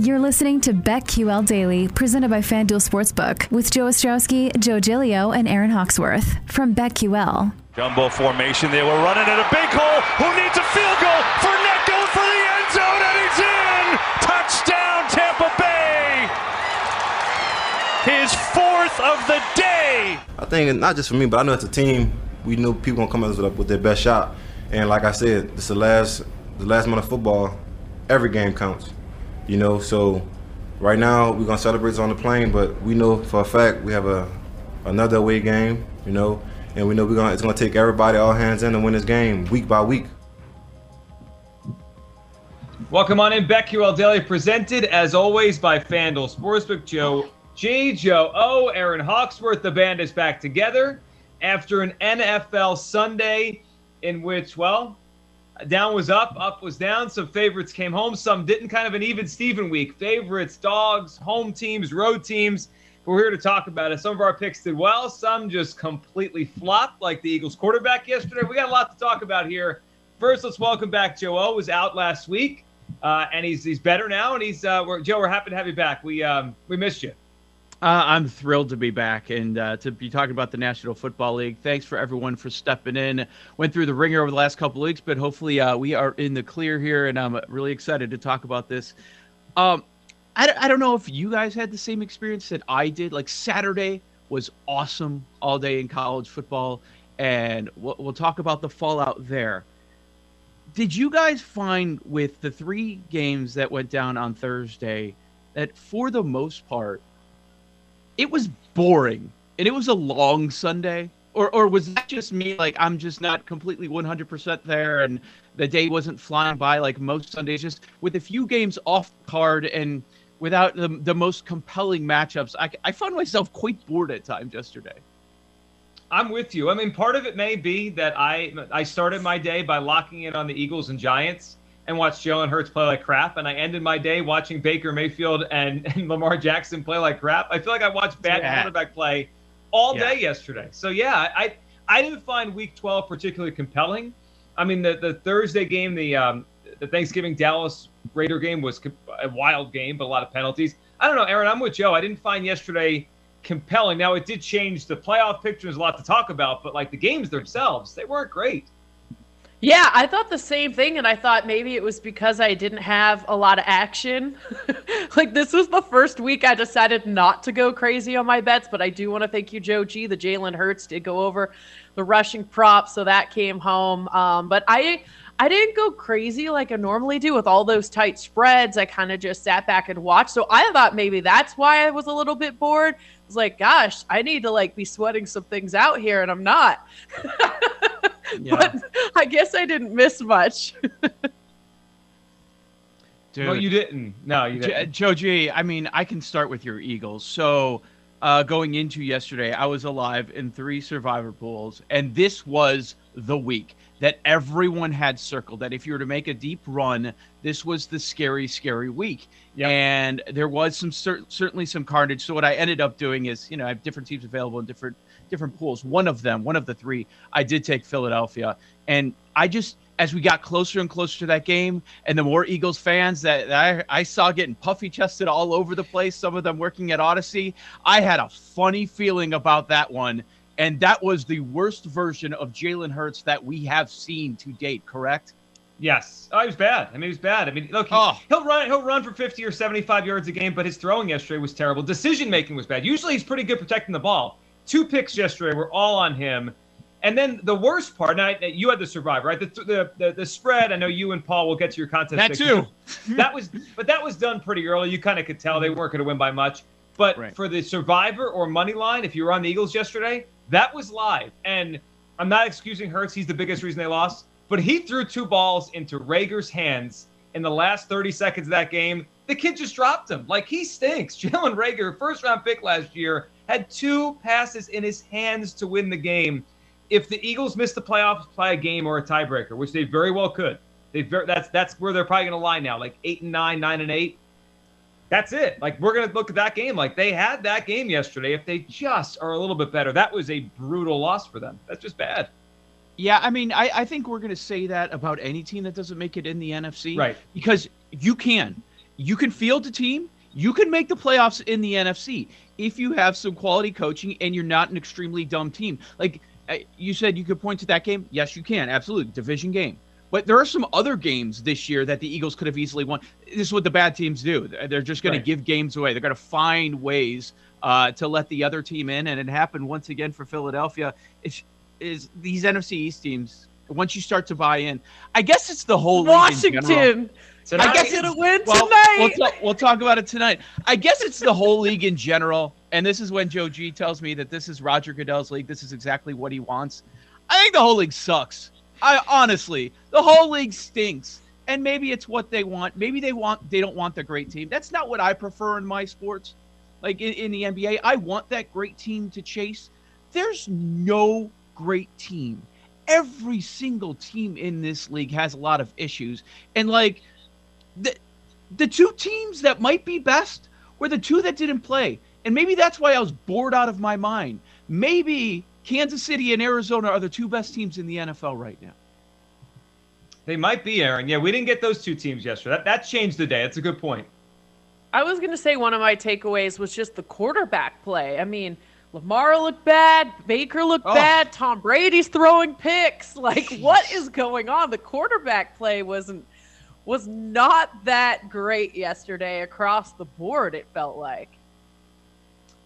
You're listening to BetQL Daily, presented by FanDuel Sportsbook, with Joe Ostrowski, Joe Gilio, and Aaron Hawksworth from BetQL. Jumbo formation. They were running at a big hole. Who needs a field goal? Fournette going for the end zone, and he's in! Touchdown, Tampa Bay! His fourth of the day. I think not just for me, but I know as a team, we know people gonna come out with their best shot. And like I said, this is the last the last month of football. Every game counts. You know, so right now we're gonna celebrate on the plane, but we know for a fact we have a another away game. You know, and we know we're gonna it's gonna take everybody all hands in to win this game week by week. Welcome on in, BetQL Daily, presented as always by FanDuel Sportsbook. Joe G, Joe O, Aaron Hawksworth. The band is back together after an NFL Sunday in which, well, down was up, up was down. Some favorites came home, some didn't. Kind of an even Steven week. Favorites, dogs, home teams, road teams. We're here to talk about it. Some of our picks did well, some just completely flopped, like the Eagles quarterback yesterday. We got a lot to talk about here. First, let's welcome back Joe O. Was out last week, uh, and he's he's better now. And he's uh, we're, Joe. We're happy to have you back. We um, we missed you. Uh, I'm thrilled to be back and uh, to be talking about the National Football League. Thanks for everyone for stepping in. Went through the ringer over the last couple weeks, but hopefully uh, we are in the clear here, and I'm really excited to talk about this. Um, I, I don't know if you guys had the same experience that I did. Like Saturday was awesome all day in college football, and we'll, we'll talk about the fallout there. Did you guys find with the three games that went down on Thursday that for the most part, it was boring and it was a long Sunday? Or, or was that just me? Like, I'm just not completely 100% there and the day wasn't flying by like most Sundays, just with a few games off card and without the, the most compelling matchups. I, I found myself quite bored at times yesterday. I'm with you. I mean, part of it may be that I I started my day by locking in on the Eagles and Giants and watched Jalen Hurts play like crap, and I ended my day watching Baker Mayfield and, and Lamar Jackson play like crap. I feel like I watched bad yeah. quarterback play all yeah. day yesterday. So yeah, I I didn't find Week 12 particularly compelling. I mean, the the Thursday game, the um, the Thanksgiving Dallas Raider game was a wild game, but a lot of penalties. I don't know, Aaron. I'm with Joe. I didn't find yesterday compelling. Now it did change the playoff picture. There's a lot to talk about, but like the games themselves, they weren't great. Yeah, I thought the same thing, and I thought maybe it was because I didn't have a lot of action. like this was the first week I decided not to go crazy on my bets, but I do want to thank you, Joe G. The Jalen Hurts did go over the rushing prop, so that came home. Um, but I I didn't go crazy like I normally do with all those tight spreads. I kind of just sat back and watched. So I thought maybe that's why I was a little bit bored. I was like, gosh, I need to like be sweating some things out here, and I'm not. yeah. But I guess I didn't miss much. Dude, no, you didn't. No, you didn't. Joe G, I mean, I can start with your Eagles. So, uh, going into yesterday, I was alive in three survivor pools, and this was the week that everyone had circled. That if you were to make a deep run, this was the scary, scary week. Yep. And there was some cer- certainly some carnage. So what I ended up doing is, you know, I have different teams available in different different pools. One of them, one of the three, I did take Philadelphia. And I just, as we got closer and closer to that game, and the more Eagles fans that, that I, I saw getting puffy chested all over the place, some of them working at Odyssey, I had a funny feeling about that one. And that was the worst version of Jalen Hurts that we have seen to date, correct? Yes. Oh, he was bad. I mean, he was bad. I mean, look, he, oh. he'll run, he'll run for 50 or 75 yards a game, but his throwing yesterday was terrible. Decision making was bad. Usually, he's pretty good protecting the ball two picks yesterday were all on him. And then the worst part, now you had the survivor, right? The, the, the, the, spread. I know you and Paul will get to your contest. That too. that was, but that was done pretty early. You kind of could tell they weren't going to win by much. But right. for the survivor or money line, if you were on the Eagles yesterday, that was live. And I'm not excusing Hurts; he's the biggest reason they lost. But he threw two balls into Reagor's hands in the last 30 seconds of that game. The kid just dropped him. Like he stinks. Jalen Reagor, first round pick last year, had two passes in his hands to win the game. If the Eagles miss the playoffs, play a game or a tiebreaker, which they very well could. They very, that's that's where they're probably going to lie now, like eight and nine, nine and eight. That's it. Like we're going to look at that game like they had that game yesterday. If they just are a little bit better, that was a brutal loss for them. That's just bad. Yeah, I mean, I, I think we're going to say that about any team that doesn't make it in the NFC. Right. Because you can you can field a team. You can make the playoffs in the NFC if you have some quality coaching and you're not an extremely dumb team. Like you said, you could point to that game. Yes, you can. Absolutely, division game. But there are some other games this year that the Eagles could have easily won. This is what the bad teams do. They're just going right. to give games away. They're going to find ways uh, to let the other team in, and it happened once again for Philadelphia. It's, is these NFC East teams once you start to buy in, I guess it's the whole Washington. I guess it'll win well, tonight. We'll, t- we'll talk about it tonight. I guess it's the whole league in general, and this is when Joe G tells me that this is Roger Goodell's league. This is exactly what he wants. I think the whole league sucks. I honestly, the whole league stinks. And maybe it's what they want. Maybe they want they don't want the great team. That's not what I prefer in my sports. Like in, in the NBA, I want that great team to chase. There's no great team. Every single team in this league has a lot of issues. And like the the two teams that might be best were the two that didn't play. And maybe that's why I was bored out of my mind. Maybe Kansas City and Arizona are the two best teams in the NFL right now. They might be, Aaron. Yeah, we didn't get those two teams yesterday. That, that changed the day. That's a good point. I was going to say one of my takeaways was just the quarterback play. I mean, Lamar looked bad. Baker looked oh. bad. Tom Brady's throwing picks. Like, Jeez. what is going on? The quarterback play wasn't was not that great yesterday across the board. It felt like.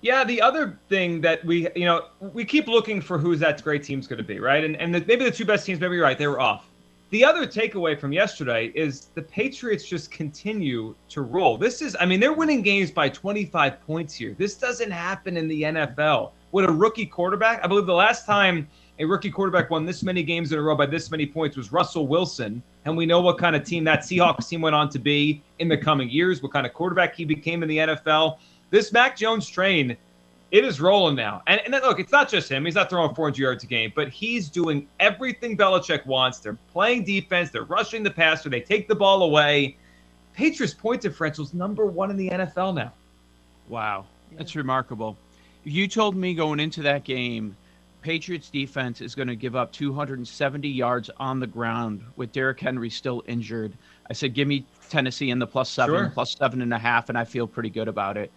Yeah, the other thing that we, you know, we keep looking for who's that great team's going to be, right? And and the, maybe the two best teams, maybe you're right, they were off. The other takeaway from yesterday is the Patriots just continue to roll. This is, I mean, they're winning games by 25 points here. This doesn't happen in the NFL. With a rookie quarterback, I believe the last time a rookie quarterback won this many games in a row by this many points was Russell Wilson. And we know what kind of team that Seahawks team went on to be in the coming years, what kind of quarterback he became in the NFL. This Mac Jones train, it is rolling now. And, and look, it's not just him. He's not throwing 400 yards a game, but he's doing everything Belichick wants. They're playing defense. They're rushing the passer. They take the ball away. Patriots point differential is number one in the NFL now. Wow. That's remarkable. You told me going into that game, Patriots defense is going to give up 270 yards on the ground with Derrick Henry still injured. I said, give me Tennessee in the plus seven, sure. plus seven and a half, and I feel pretty good about it.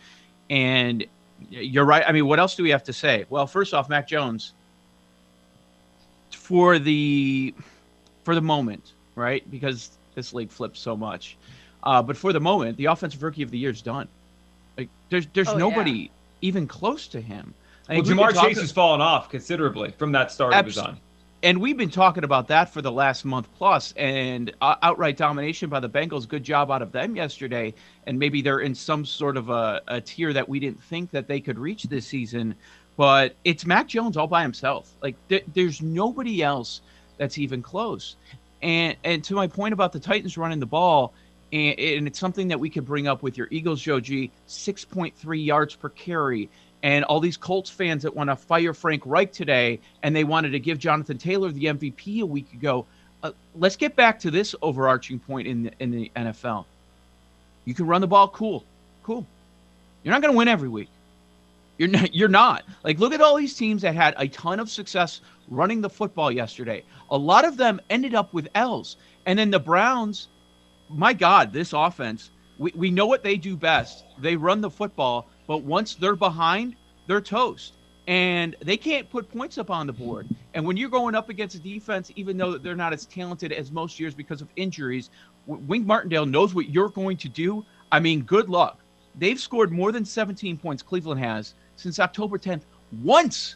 And you're right. I mean, what else do we have to say? Well, first off, Mac Jones for the for the moment, right? Because this league flips so much. Uh, but for the moment, the offensive rookie of the year is done. Like there's there's oh, nobody yeah. even close to him. Well, Ja'Marr Chase has fallen off considerably from that start abs- he was on and we've been talking about that for the last month plus, and uh, outright domination by the Bengals. Good job out of them yesterday, and maybe they're in some sort of a, a tier that we didn't think that they could reach this season. But it's Mac Jones all by himself. Like th- there's nobody else that's even close. And and to my point about the Titans running the ball, and, and it's something that we could bring up with your Eagles, Joe G. Six point three yards per carry and all these Colts fans that want to fire Frank Reich today, and they wanted to give Jonathan Taylor the MVP a week ago. Uh, let's get back to this overarching point in the, in the NFL. You can run the ball, cool, cool. You're not going to win every week. You're not, you're not. Like, look at all these teams that had a ton of success running the football yesterday. A lot of them ended up with L's. And then the Browns, my God, this offense, we, we know what they do best. They run the football but once they're behind, they're toast. And they can't put points up on the board. And when you're going up against a defense, even though they're not as talented as most years because of injuries, Wink Martindale knows what you're going to do. I mean, good luck. They've scored more than 17 points, Cleveland has, since October 10th. Once.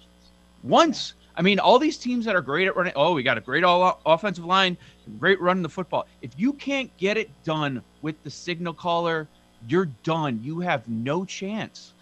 Once. I mean, all these teams that are great at running, oh, we got a great all offensive line, great running the football. If you can't get it done with the signal caller, you're done. You have no chance.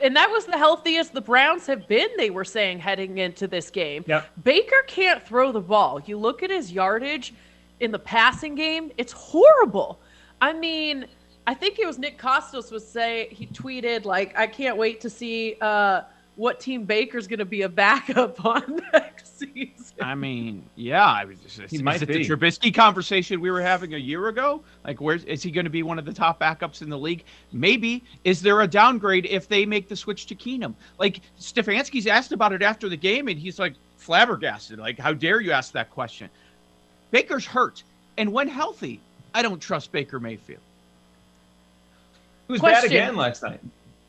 And that was the healthiest the Browns have been, they were saying, heading into this game. Yep. Baker can't throw the ball. You look at his yardage in the passing game, it's horrible. I mean, I think it was Nick Kostos was say he tweeted like, I can't wait to see uh, what team Baker's going to be a backup on next season. I mean, yeah, I was just, he is might it be. the Trubisky conversation we were having a year ago? Like, where is he going to be one of the top backups in the league? Maybe. Is there a downgrade if they make the switch to Keenum? Like Stefanski's asked about it after the game, and he's like flabbergasted. Like, how dare you ask that question? Baker's hurt, and when healthy, I don't trust Baker Mayfield. He was Question. bad again last night.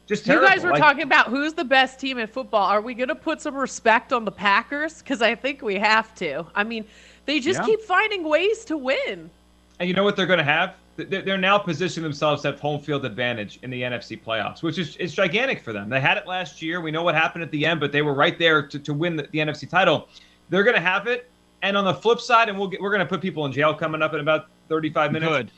Just terrible. You guys were Like, talking about who's the best team in football. Are we going to put some respect on the Packers? Because I think we have to. I mean, they just Yeah. keep finding ways to win. And you know what they're going to have? They're they're now positioning themselves to have home field advantage in the NFC playoffs, which is is gigantic for them. They had it last year. We know what happened at the end, but they were right there to, to win the, the NFC title. They're going to have it. And on the flip side, and we'll get, we're going to put people in jail coming up in about 35 minutes. Good.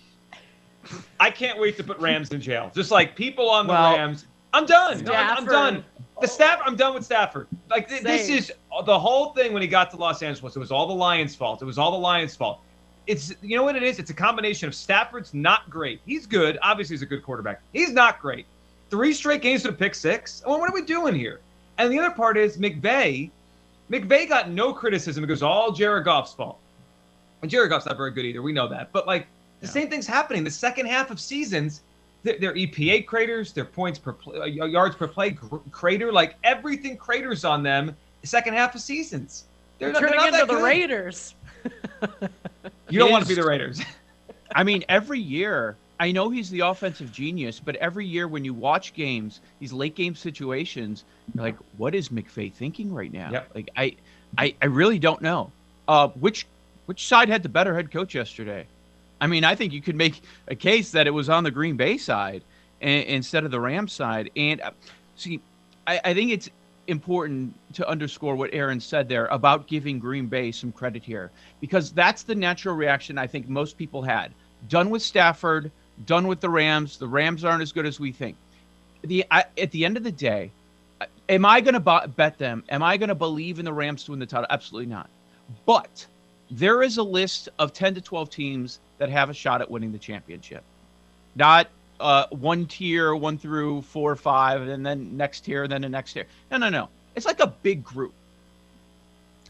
I can't wait to put Rams in jail. Just like people on the Well- Rams. I'm done. No, I'm, I'm done. The staff. I'm done with Stafford. Like th- this is uh, the whole thing when he got to Los Angeles. It was all the Lions' fault. It was all the Lions' fault. It's you know what it is. It's a combination of Stafford's not great. He's good. Obviously, he's a good quarterback. He's not great. Three straight games to pick six. Well, what are we doing here? And the other part is McVay. McVay got no criticism because all oh, Jared Goff's fault. And Jared Goff's not very good either. We know that. But like the Yeah. same thing's happening. The second half of seasons, their, their EPA craters, their points per play, uh, yards per play cr- crater, like everything craters on them. The second half of seasons, they're, not, they're Turning not into the good. Raiders. You don't want to be the Raiders. I mean, every year, I know he's the offensive genius, but every year when you watch games, these late game situations, you're like, what is McVay thinking right now? Yep. Like, I, I, I really don't know. Uh, which, which side had the better head coach yesterday? I mean, I think you could make a case that it was on the Green Bay side instead of the Rams side. And uh, see, I, I think it's important to underscore what Aaron said there about giving Green Bay some credit here, because that's the natural reaction I think most people had. Done with Stafford, done with the Rams. The Rams aren't as good as we think. The I, at the end of the day, am I going to bet them? Am I going to believe in the Rams to win the title? Absolutely not. But there is a list of 10 to 12 teams that have a shot at winning the championship. Not uh, one tier, one through four or five, and then next tier, then the next tier. No, no, no. It's like a big group.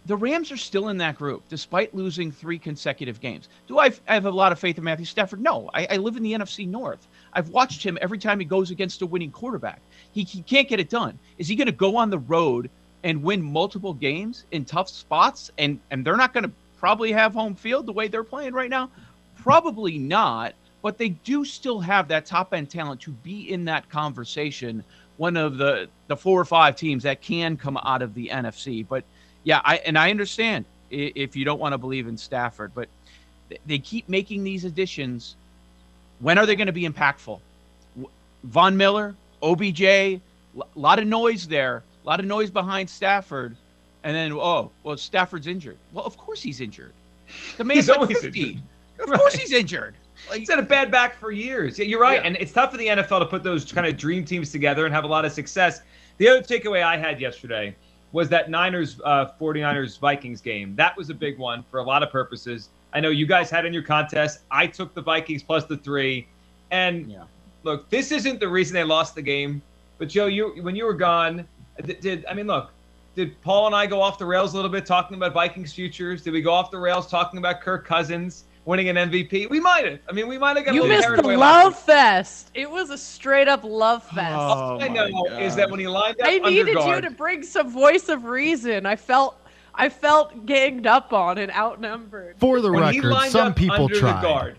The Rams are still in that group, despite losing three consecutive games. Do I, I have a lot of faith in Matthew Stafford? No. I, I live in the NFC North. I've watched him every time he goes against a winning quarterback. He, he can't get it done. Is he going to go on the road and win multiple games in tough spots? And, and they're not going to probably have home field the way they're playing right now? Probably not. But they do still have that top end talent to be in that conversation. One of the, the four or five teams that can come out of the NFC. But yeah, I and I understand if you don't want to believe in Stafford, but they keep making these additions. When are they going to be impactful? Von Miller, OBJ, a lot of noise there, a lot of noise behind Stafford, and then oh, well, Stafford's injured. Well, of course he's injured. The man's He's like always 50. injured. Of course he's injured. Like, He's had a bad back for years. Yeah, you're right. Yeah. And it's tough for the NFL to put those kind of dream teams together and have a lot of success. The other takeaway I had yesterday was that Niners, uh, 49ers, Vikings game. That was a big one for a lot of purposes. I know you guys had in your contest. I took the Vikings plus the three. And Yeah. look, this isn't the reason they lost the game. But Joe, you when you were gone, did, did I mean look? Did Paul and I go off the rails a little bit talking about Vikings futures? Did we go off the rails talking about Kirk Cousins winning an MVP? We might have. I mean, we might have got You little missed the away love fest. It was a straight up love oh fest. Oh, All I know my is that when he lined up I under needed guard, I needed you to bring some voice of reason. I felt I felt ganged up on and outnumbered. For the when record, some people under tried.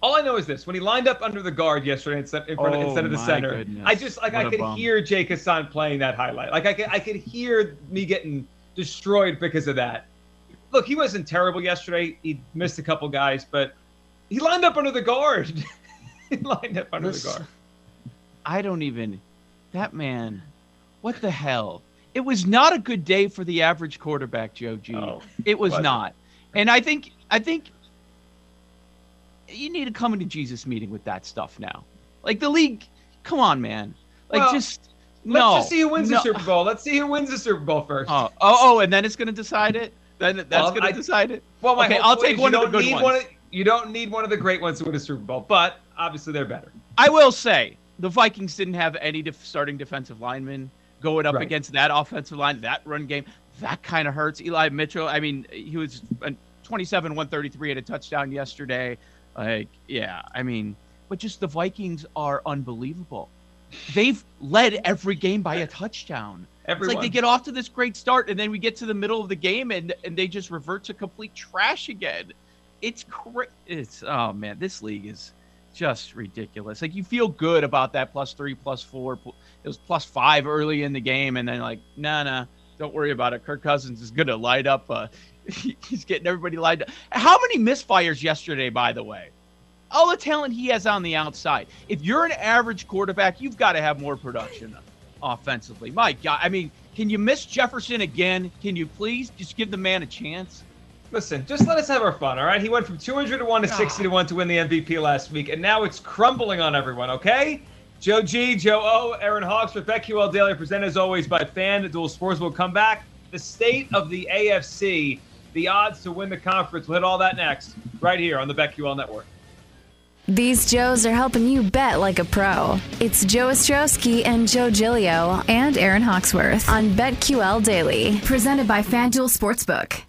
All I know is this: when he lined up under the guard yesterday instead, in front of, Oh, instead of the oh, center, goodness. I just like What I could bum. hear Jake Hassan playing that highlight. Like I could, I could hear me getting destroyed because of that. Look, he wasn't terrible yesterday. He missed a couple guys, but he lined up under the guard. he lined up under Listen, the guard. I don't even. That man, what the hell? It was not a good day for the average quarterback, Joe G. Oh, it was not, and I think I think you need to come into Jesus meeting with that stuff now. Like the league, come on, man. Like Well, just Let's no. just see who wins no. the Super Bowl. Let's see who wins the Super Bowl first. Oh, oh, oh, and then it's gonna decide it. Then that's Well, gonna I- decide it. Well, my Okay, I'll take one of the good ones. One of, you don't need one of the great ones to win a Super Bowl, but obviously they're better. I will say the Vikings didn't have any def- starting defensive linemen going up Right. against that offensive line, that run game. That kind of hurts. Eli Mitchell. I mean, he was uh, 27, 133 at a touchdown yesterday. Like, yeah, I mean, but just the Vikings are unbelievable. They've led every game by a touchdown. Everyone. It's like they get off to this great start, and then we get to the middle of the game, and and they just revert to complete trash again. It's cra- It's oh man, this league is just ridiculous. Like you feel good about that plus three, plus four. It was plus five early in the game, and then like, nah, nah, don't worry about it. Kirk Cousins is gonna light up. Uh, he's getting everybody lined up. How many misfires yesterday, by the way? All the talent he has on the outside. If you're an average quarterback, you've got to have more production offensively. My God, I mean, can you miss Jefferson again? Can you please just give the man a chance? Listen, just let us have our fun, all right? He went from 200 to 1 to ah. 60 to 1 to win the MVP last week, and now it's crumbling on everyone, okay? Joe G, Joe O, Aaron Hawksworth BetQL Daily, presented as always by FanDuel Sports. will come back. The state of the AFC, the odds to win the conference. We'll hit all that next, right here on the BetQL Network. These Joes are helping you bet like a pro. It's Joe Ostrowski and Joe Gilio and Aaron Hawksworth on BetQL Daily, presented by FanDuel Sportsbook.